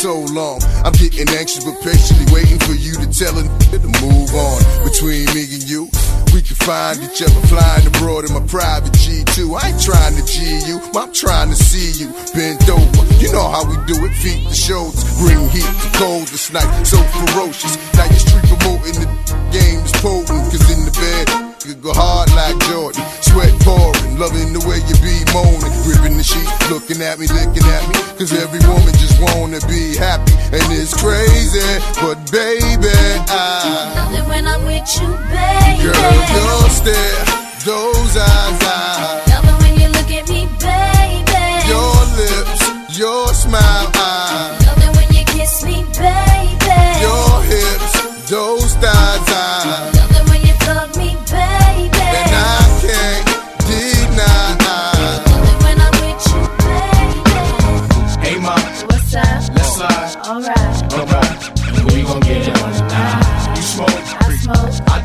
so long? I'm getting anxious but patiently waiting for you to tell a to move on Between me and you we can find each other flying abroad in my private G2. I ain't trying to G you, I'm trying to see you bent over. You know how we do it, feet to shoulders, bring heat to cold this night, so ferocious. Now your street promoting the game is potent, cause in the bed, could go hard like Jordan. Sweat pouring, loving the way you be moaning, gripping the sheet, looking at me, licking at me. Cause every woman just wanna be happy, and it's crazy, but baby, I love it when I'm with you, baby. Girl, your stare, those eyes, I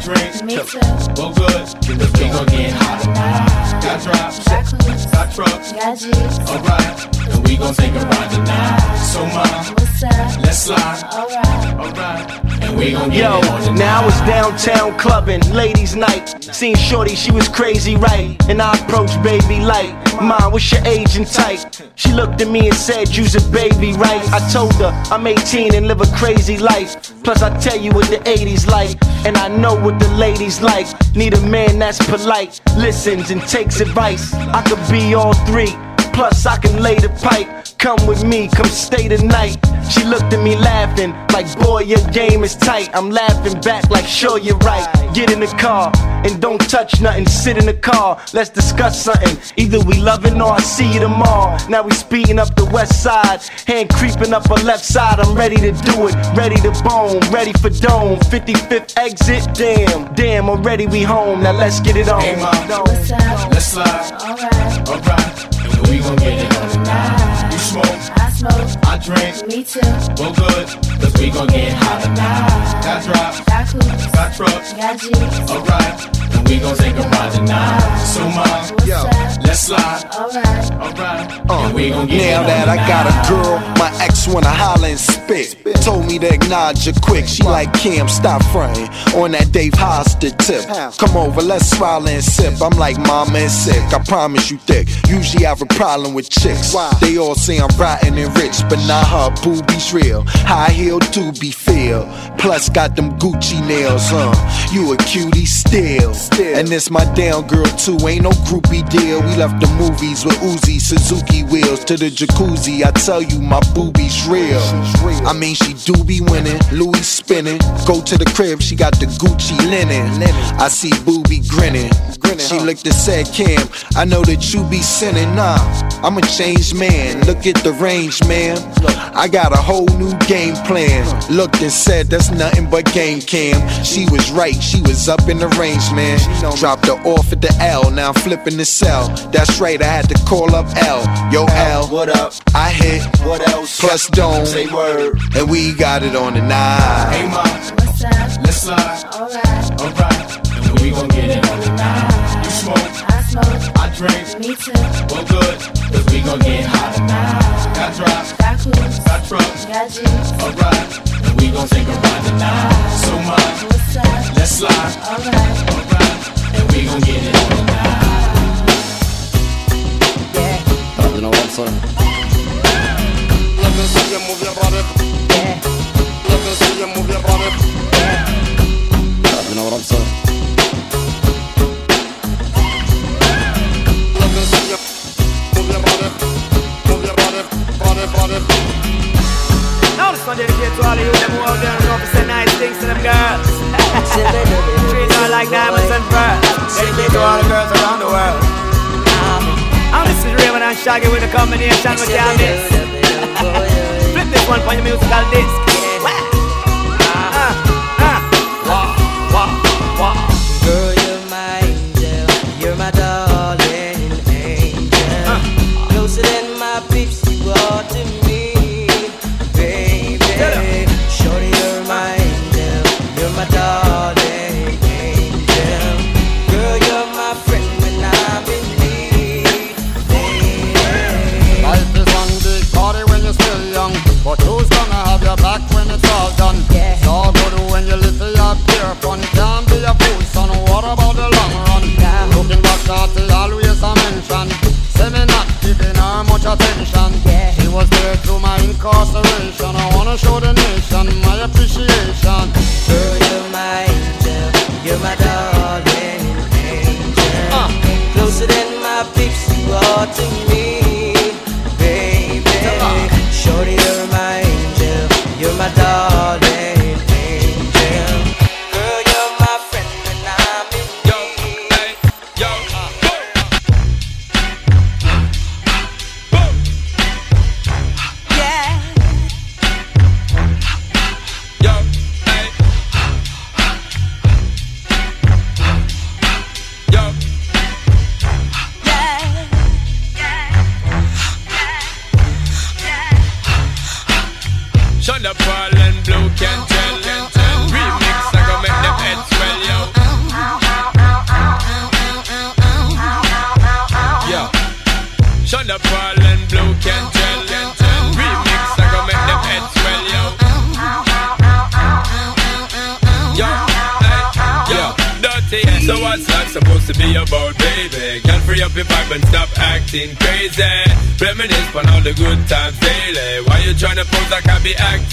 smoke. I drink. Me too. Well, good. Cause we gon' get hot tonight. Got drops. Got trucks. Got G's. Alright. And we gon' take a ride tonight. So, up? Let's slide. Alright. Alright. And we gon' get Yo, it on tonight. now I was downtown clubbing, ladies' night. Seen Shorty, she was crazy, right? And I approached baby like, Mom, what's your age and type? She looked at me and said, You's a baby, right? I told her I'm 18 and live a crazy life. Plus, I tell you what the 80s like, and I know what the ladies like. Need a man that's polite, listens and takes advice. I could be all three. Plus, I can lay the pipe. Come with me, come stay the night. She looked at me laughing, like, boy, your game is tight. I'm laughing back, like, sure, you're right. Get in the car and don't touch nothing. Sit in the car, let's discuss something. Either we loving or I see you tomorrow. Now we speeding up the west side, hand creeping up her left side. I'm ready to do it, ready to bone, ready for dome. 55th exit, damn, damn, already we home. Now let's get it on. Hey, ma. What's up? Let's slide. Alright. Alright. And we gon' get it on tonight. You smoke. I smoke. I drink. Me too. Well, good. Cause we gon' get hot tonight. Got drops. Got coops. Got trucks. Got G's. Alright. And we gon' take a ride tonight. So, ma. What's up? Let's slide. Alright. Alright. And we gon' get Now that I got a girl, my ex wanna holler and spit. Told me to acknowledge her quick. She like Cam, stop fronting on that Dave Hollister tip. Come over, let's swallow and sip. I'm like mama and sick. I promise you thick. Usually I have a problem with chicks. They all say I'm rotten and rich, but not her boobies real. High heel to be feel. Plus got them Gucci nails, huh? You a cutie still. And this my down girl too. Ain't no groupie deal. We left the movies with Uzi, Suzuki wheels to the jacuzzi. I tell you, my boobies real. I mean, she do be winning, Louis spinning. Go to the crib, she got the Gucci linen. I see booby grinning. She looked and said, Cam, I know that you be sinning. Nah, I'm a changed man. Look at the range, man. I got a whole new game plan. Looked and said, that's nothing but game cam. She was right, she was up in the range, man. Dropped her off at the L, now I'm flipping the cell. That's right, I had to call up L. Yo, L, What up? I hit. What else? Plus dome. Say word. And we got it on the nine. Hey, ma. What's up? Let's slide. Alright. Alright. And we gon' get it on tonight. You smoke. I smoke. I drink. Me too. Well, good. Cause we gon' get hot tonight. Got drops. Got coops. Got trucks. Got G's. Alright. And we gon' take a ride tonight. So, ma. What's up? Let's slide. Alright. Alright. And we gon' get it on tonight. You know what I'm saying? Let me see you move your body. Let you move your body. You know what I'm saying? Let me see you move your body. One dedicated to all of you them who out there and say nice things to them girls. Like diamonds and pearls. Dedicated to all the girls around the world. Ah. This is Rayvon and Shaggy with a combination with can't miss. Flip this one for your musical disc.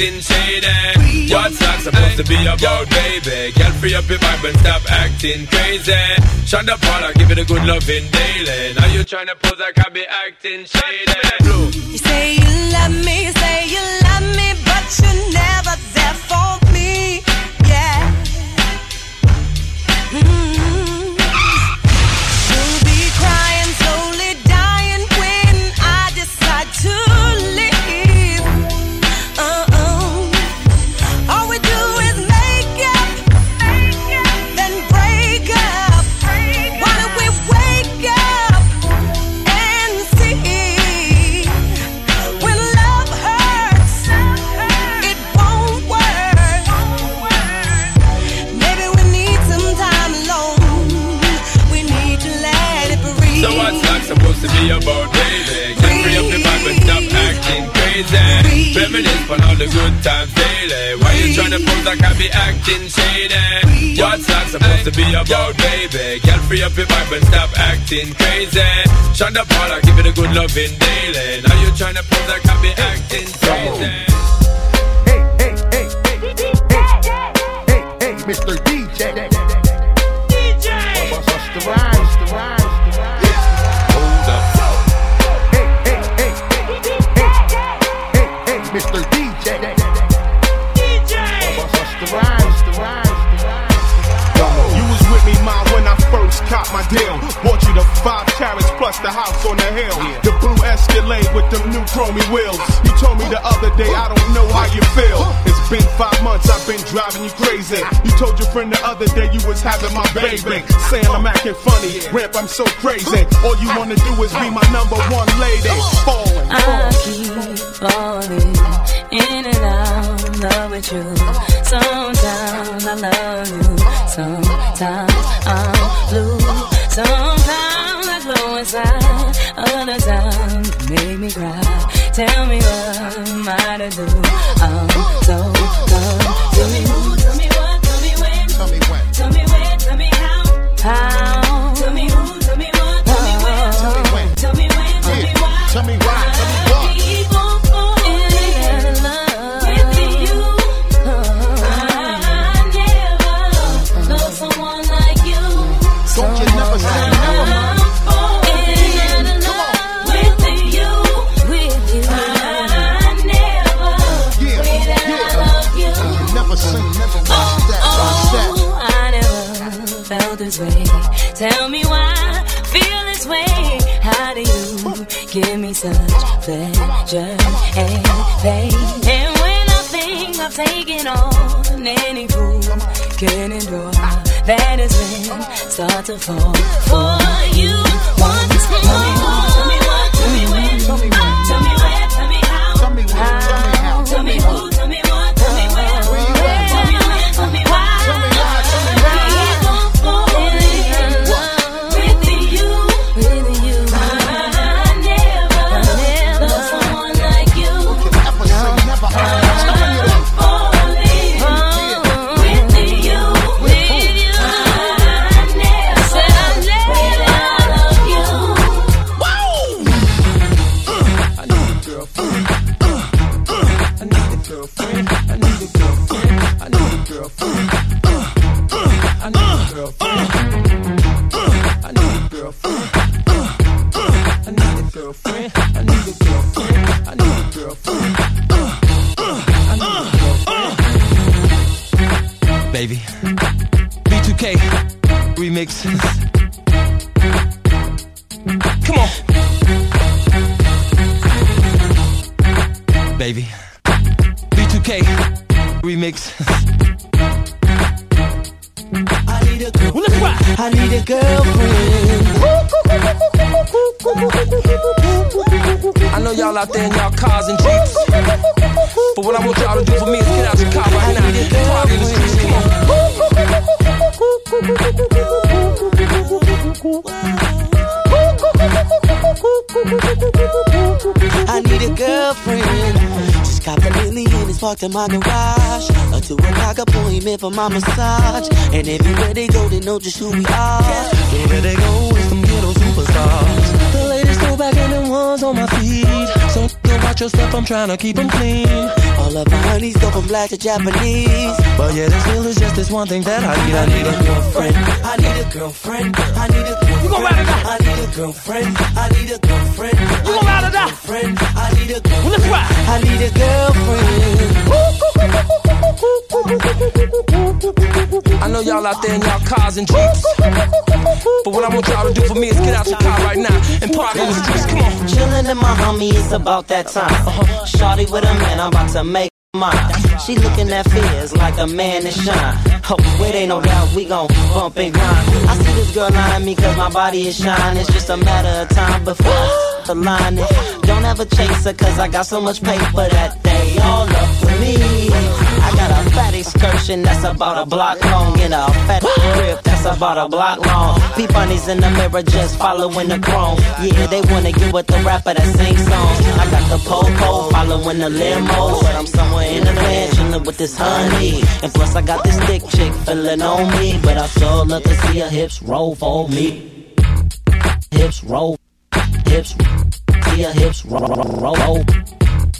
acting shady. What's that supposed to be about, baby? Girl, free up your vibe and stop acting crazy. Shonda Paula, give it a good loving daily. Now you tryna pose like I be acting shady. You say you been told me will. You told me the other day I don't know how you feel. It's been five months, I've been driving you crazy. You told your friend the other day you was having my baby. Saying I'm acting funny, ramp, I'm so crazy. All you wanna do is be my number one lady. Falling, falling. I keep falling in and out love with you. Sometimes I love you, sometimes I'm blue. Sometimes Tell me what am I to do? I'm so pleasure and pain. And when I think of taking on any fool can endure, that is when I start to fall for you. One in. Just got the Lily and it's parked in my garage. A two o'clock appointment for my massage. And everywhere they go, they know just who we are. Everywhere they go it's some ghetto superstars. The latest throwback and the ones on my feet. So go watch your stuff, I'm trying to keep them clean. All of my honeys go from black to Japanese. But yeah, there still is just this one thing that I need. I need a girlfriend. I need a girlfriend. I need a girlfriend. You gon' ride or die? I need a girlfriend. I need a girlfriend. You gon' ride or die? I need a girlfriend. Well, let's ride. I need a girlfriend. I know y'all out there in y'all cars and jeeps. But what I want y'all to do for me is get out your car right now and party in the streets. Come on. Chillin' in my homie, it's about that time. Uh-huh. Shawty with a man, I'm about to make mine. She looking at fears like a man that shine. Oh, it ain't no doubt we gon' bump and grind. I see this girl eyeing me cause my body is shine. It's just a matter of time before the line. Don't ever chase her cause I got so much paper that they all up for me. I got a fat excursion that's about a block long and a fat grip that's about a block long. Peep bunnies in the mirror just following the chrome. Yeah, they wanna get with the rapper that sings songs. I got the po-po following the limo, but I'm somewhere in the van chilling with this honey. And plus I got this thick chick feeling on me, but I sure love to see her hips roll for me. Hips roll, hips, see her hips roll, roll, roll.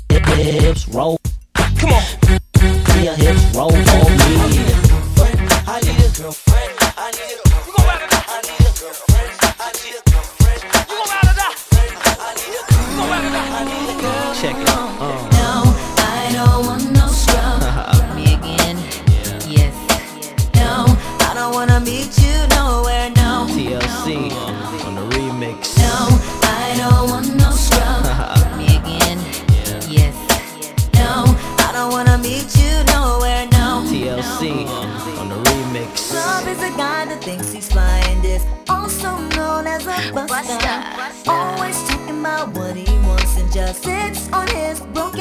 Hip, hip, hips roll. Come on. See her hips roll for me. I need a girlfriend. I need a buster. Always talking about what he wants and just sits on his broke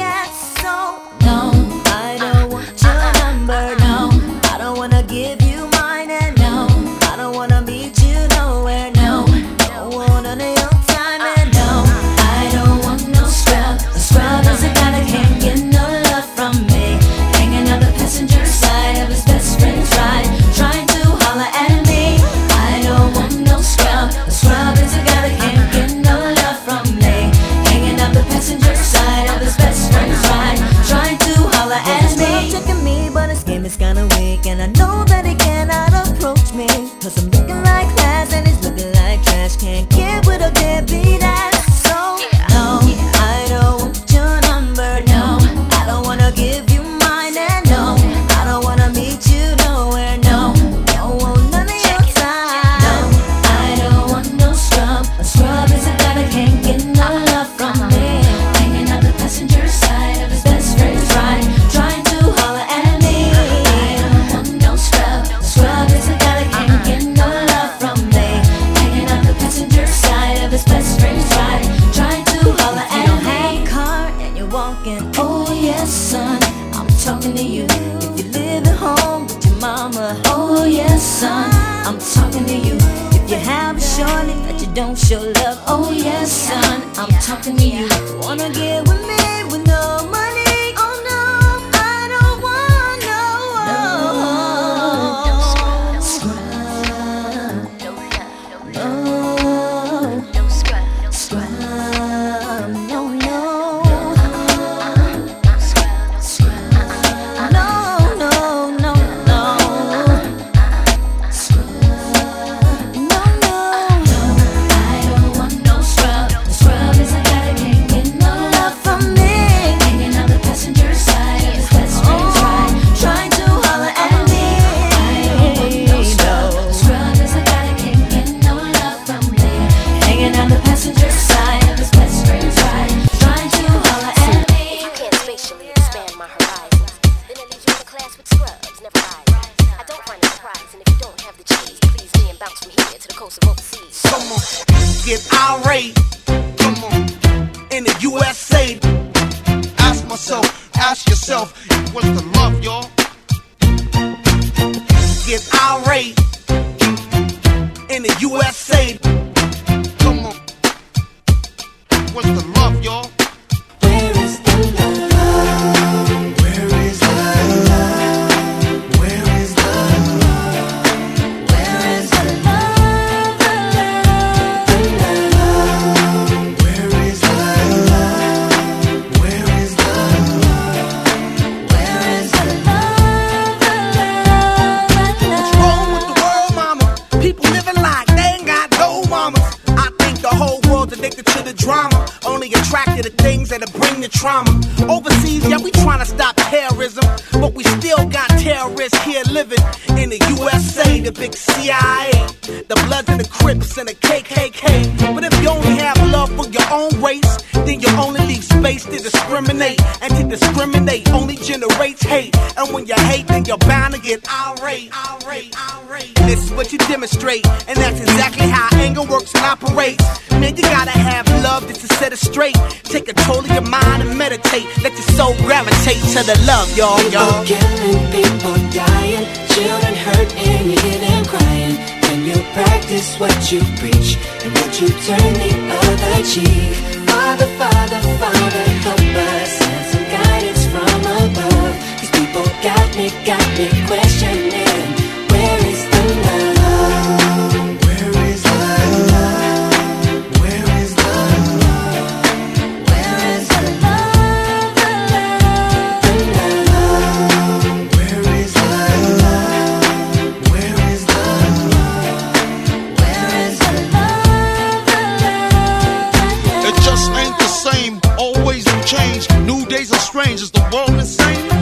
don't show love. Oh yes, son, I'm talking to you. Wanna get with get irate. The Crips and the KKK. But if you only have love for your own race, then you only leave space to discriminate. And to discriminate only generates hate. And when you hate, then you're bound to get irate. irate, irate. This is what you demonstrate, and that's exactly how anger works and operates. Man, you gotta have love just to set it straight. Take control of your mind and meditate. Let your soul gravitate to the love, y'all, y'all. People killing, people dying, children hurt and you hear them crying. You practice what you preach and what you turn the other cheek. Father, Father, Father, help us strange, is the world insane?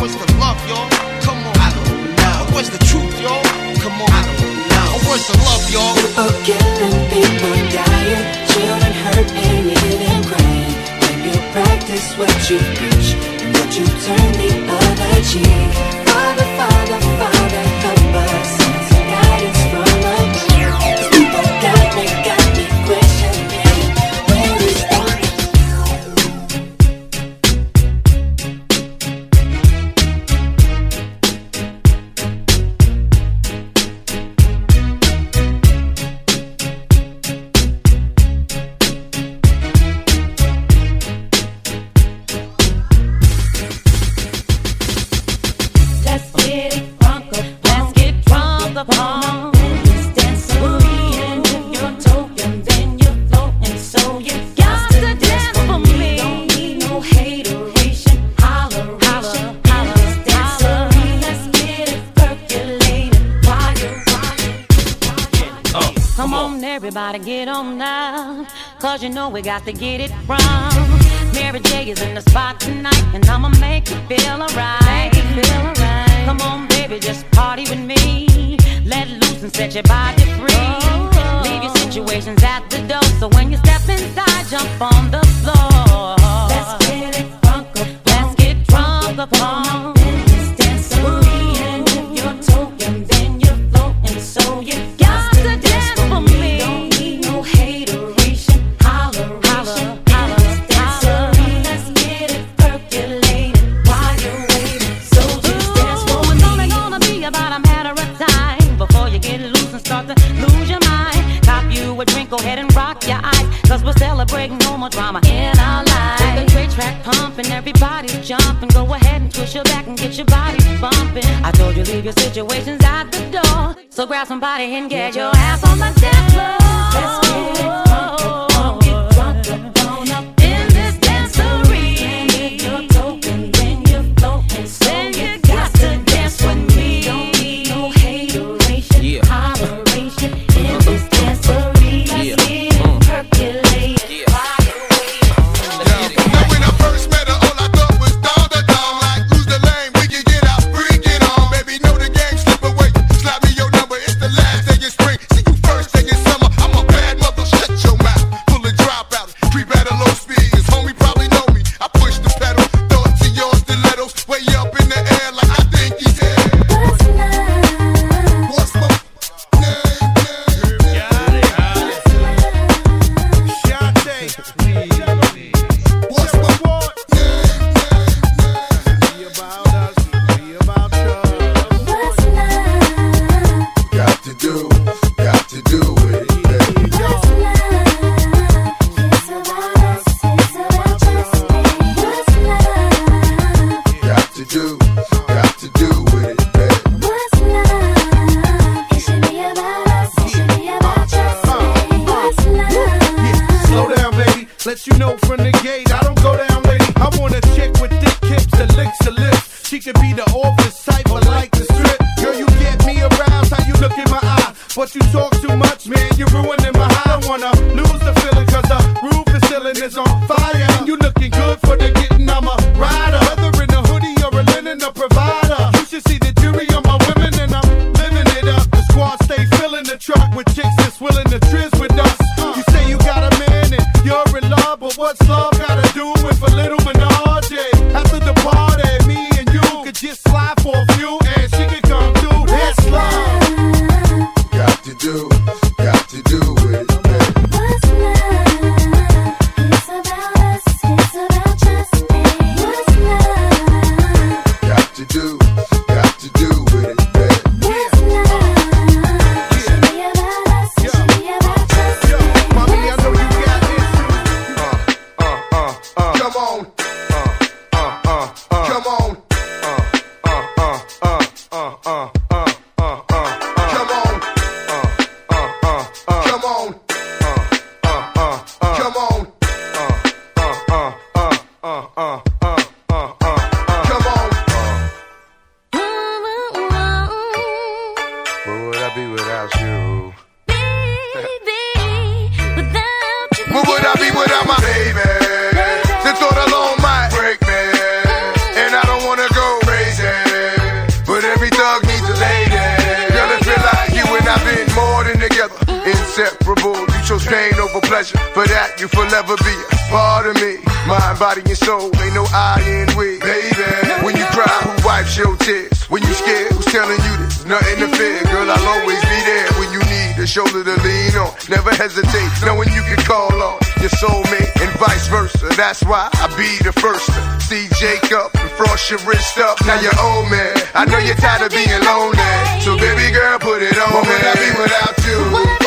What's the love, y'all? Come on, I don't know. Where's the truth, y'all? Come on, I don't know. Uh, Where's the love, y'all? People killing, people dying, children hurt and you hear crying. When you practice what you preach and what you turn the other cheek. Father, Father, Father, Cause you know we got to get it wrong. Mary J is in the spot tonight, and I'ma make you feel alright. Alright. Come on, baby, just party with me. Let loose and set your body free. Oh. Leave your situations at the door, so when you step inside, jump on the floor. Let's get it drunk. Let's get drunk up more drama in our lives. Take a great track pumping, everybody jumping. Go ahead and twist your back and get your body bumping. I told you leave your situations at the door. So grab somebody and get your ass on the dance floor. Let's get it Inseparable. You chose pain over pleasure. For that, you forever be a part of me. Mind, body, and soul. Ain't no I in we. Baby, when you cry, who wipes your tears? When you scared, who's telling you there's nothing to fear? Girl, I'll always be there when you need a shoulder to lean on. Never hesitate, knowing you can call on your soulmate and vice versa. That's why I be the first to see Jacob and frost your wrist up. Now you're old man. I know you're tired of being lonely. So baby girl, put it on. What would I be without you?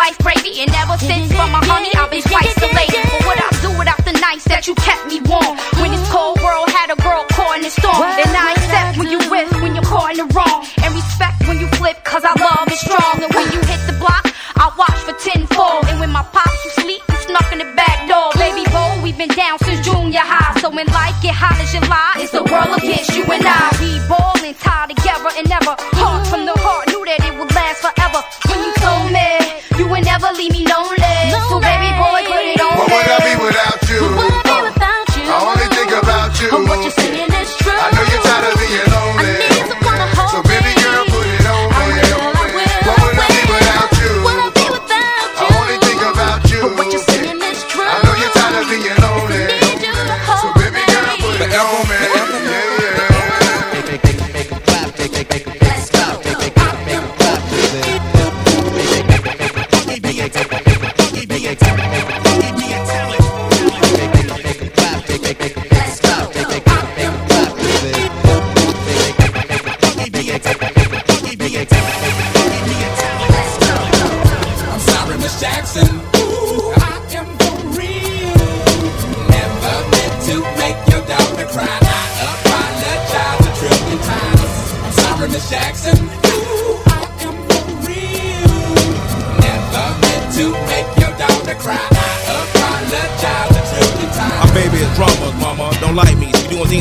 Life gravy. And ever since from my honey, I've been twice the lady. But what I do without the nights that you kept me warm. When this cold world had a girl caught in the storm. And I accept when you with, when you're caught in the wrong. And respect when you flip, cause our love is strong. And when you hit the block, I watch for tenfold. And when my pops you sleep, you snuck in the back door. Baby boy, we've been down since junior high. So when life get hot as July, it's the world against you and I. We ballin', tied together and never never leave me lonely.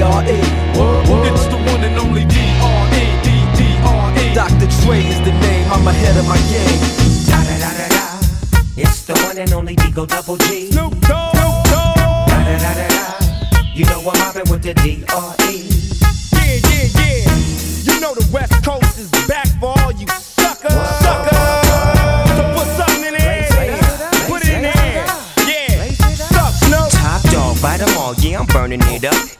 D-D-D-R-E. It's the one and only D-R-E, D-D-R-E. Dr. Dre is the name, I'm ahead of my game. Da da da da da. It's the one and only D-O Double G. Snoop Dogg. Snoop Dogg. Da, da, da, da, da. You know I'm mobbing with the D-R-E. Yeah, yeah, yeah. You know the West Coast is back for all you suckers. Suckers. So put something in the. Put it in the air. Yeah. Suck, Snoop. Top dog, bite 'em all, yeah, I'm burning it up.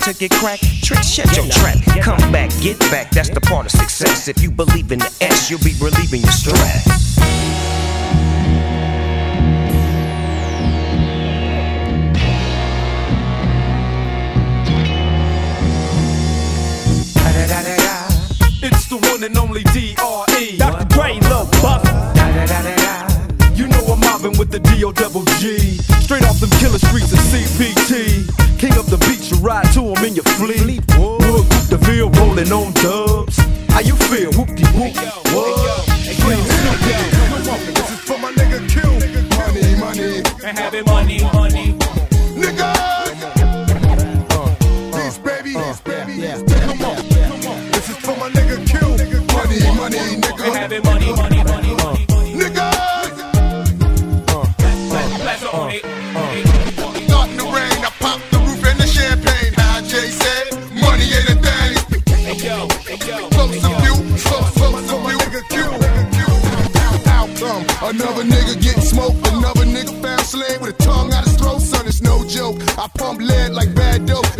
to get cracked, trick, shut your trap. Come back, get back, that's the part of success. If you believe in the S, you'll be relieving your stress. It's the one and only D-R-E. Dr. Dre, Lil Buff. You know I'm mobbing with the D-O double G. Straight off them killer streets of CPT. Ride to to 'em in your fleet. Wood, the Ville rolling on dubs. How you feel? Whoop-de-whoop. What? Scream Snoop Dogg. This is for my nigga Q. Money, money. And having money, money. I pump lead like bad dope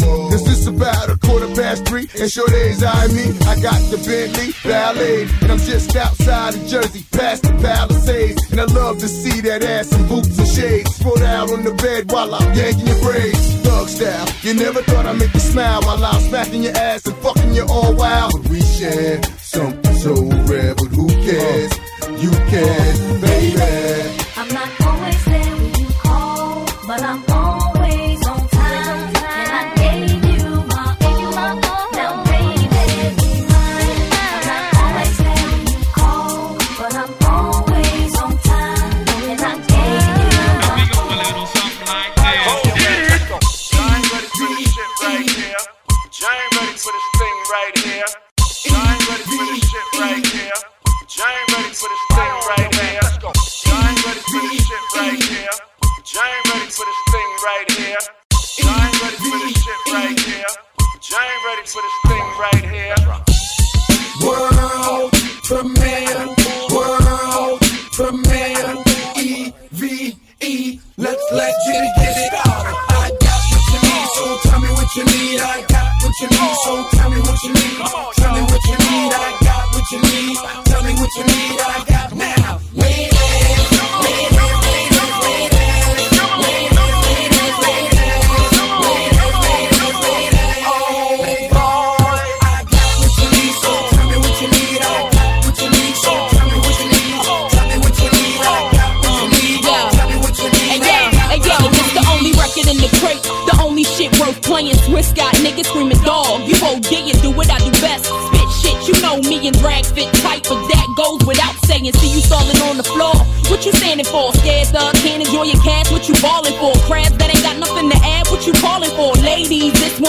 Cause it's about a quarter past three, and sure days I me. I got the Bentley Ballet, and I'm just outside of Jersey, past the Palisades. And I love to see that ass in boots and shades. Spread out on the bed while I'm yanking your braids. Thug style, you never thought I'd make you smile while I'm smacking your ass and fucking you all wild. But we share something so rare, but who cares? You can, baby.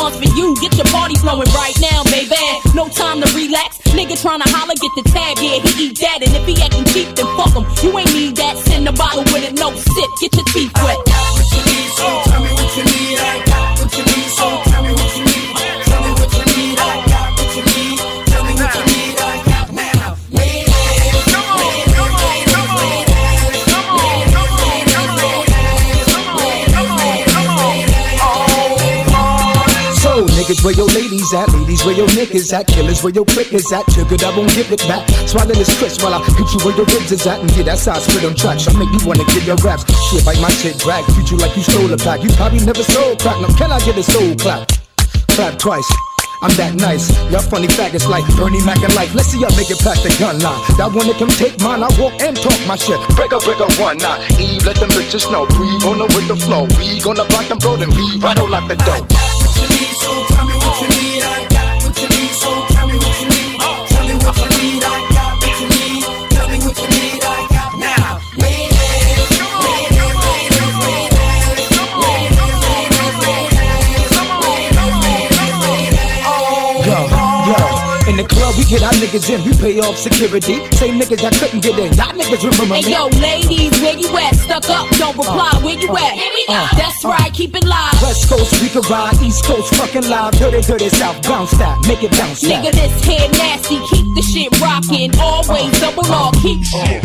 One's for you. Get your party flowing right now, baby. No time to relax. Nigga tryna holler, get the tab. Yeah, he eat that. And if he acting cheap, then fuck him. You ain't need that. Send a bottle with it, no sip. Get your teeth wet. Ladies at? Ladies, where your niggas at? Killers, where your clickers at? Triggered, I won't give it back. Swallow this crisp while I hit you where your ribs is at. And yeah, that's how I spit on tracks. I make you wanna give your raps. Shit, bite my shit, drag. Treat you like you stole a pack. You probably never sold crack. Now, can I get a soul clap? Clap twice. I'm that nice. Y'all funny faggots like Bernie Mac and life. Let's see y'all make it past the gun line. That one that come take mine. I walk and talk my shit. Break up, break up one nine. Eve, let them bitches know. We gonna with the flow. We gonna block them bro, then we rattle like the dough. So tell me what you need. Get our niggas in, we pay off security. Same niggas that couldn't get in, y'all niggas remember Hey yo, ladies, where you at? Stuck up, don't reply. Where you at? Uh, That's right, keep it live. West Coast we can ride, East Coast fucking live, dirty, dirty South, bounce that, make it bounce that. Nigga, this head nasty, keep the shit rocking. Always double R, keep shit.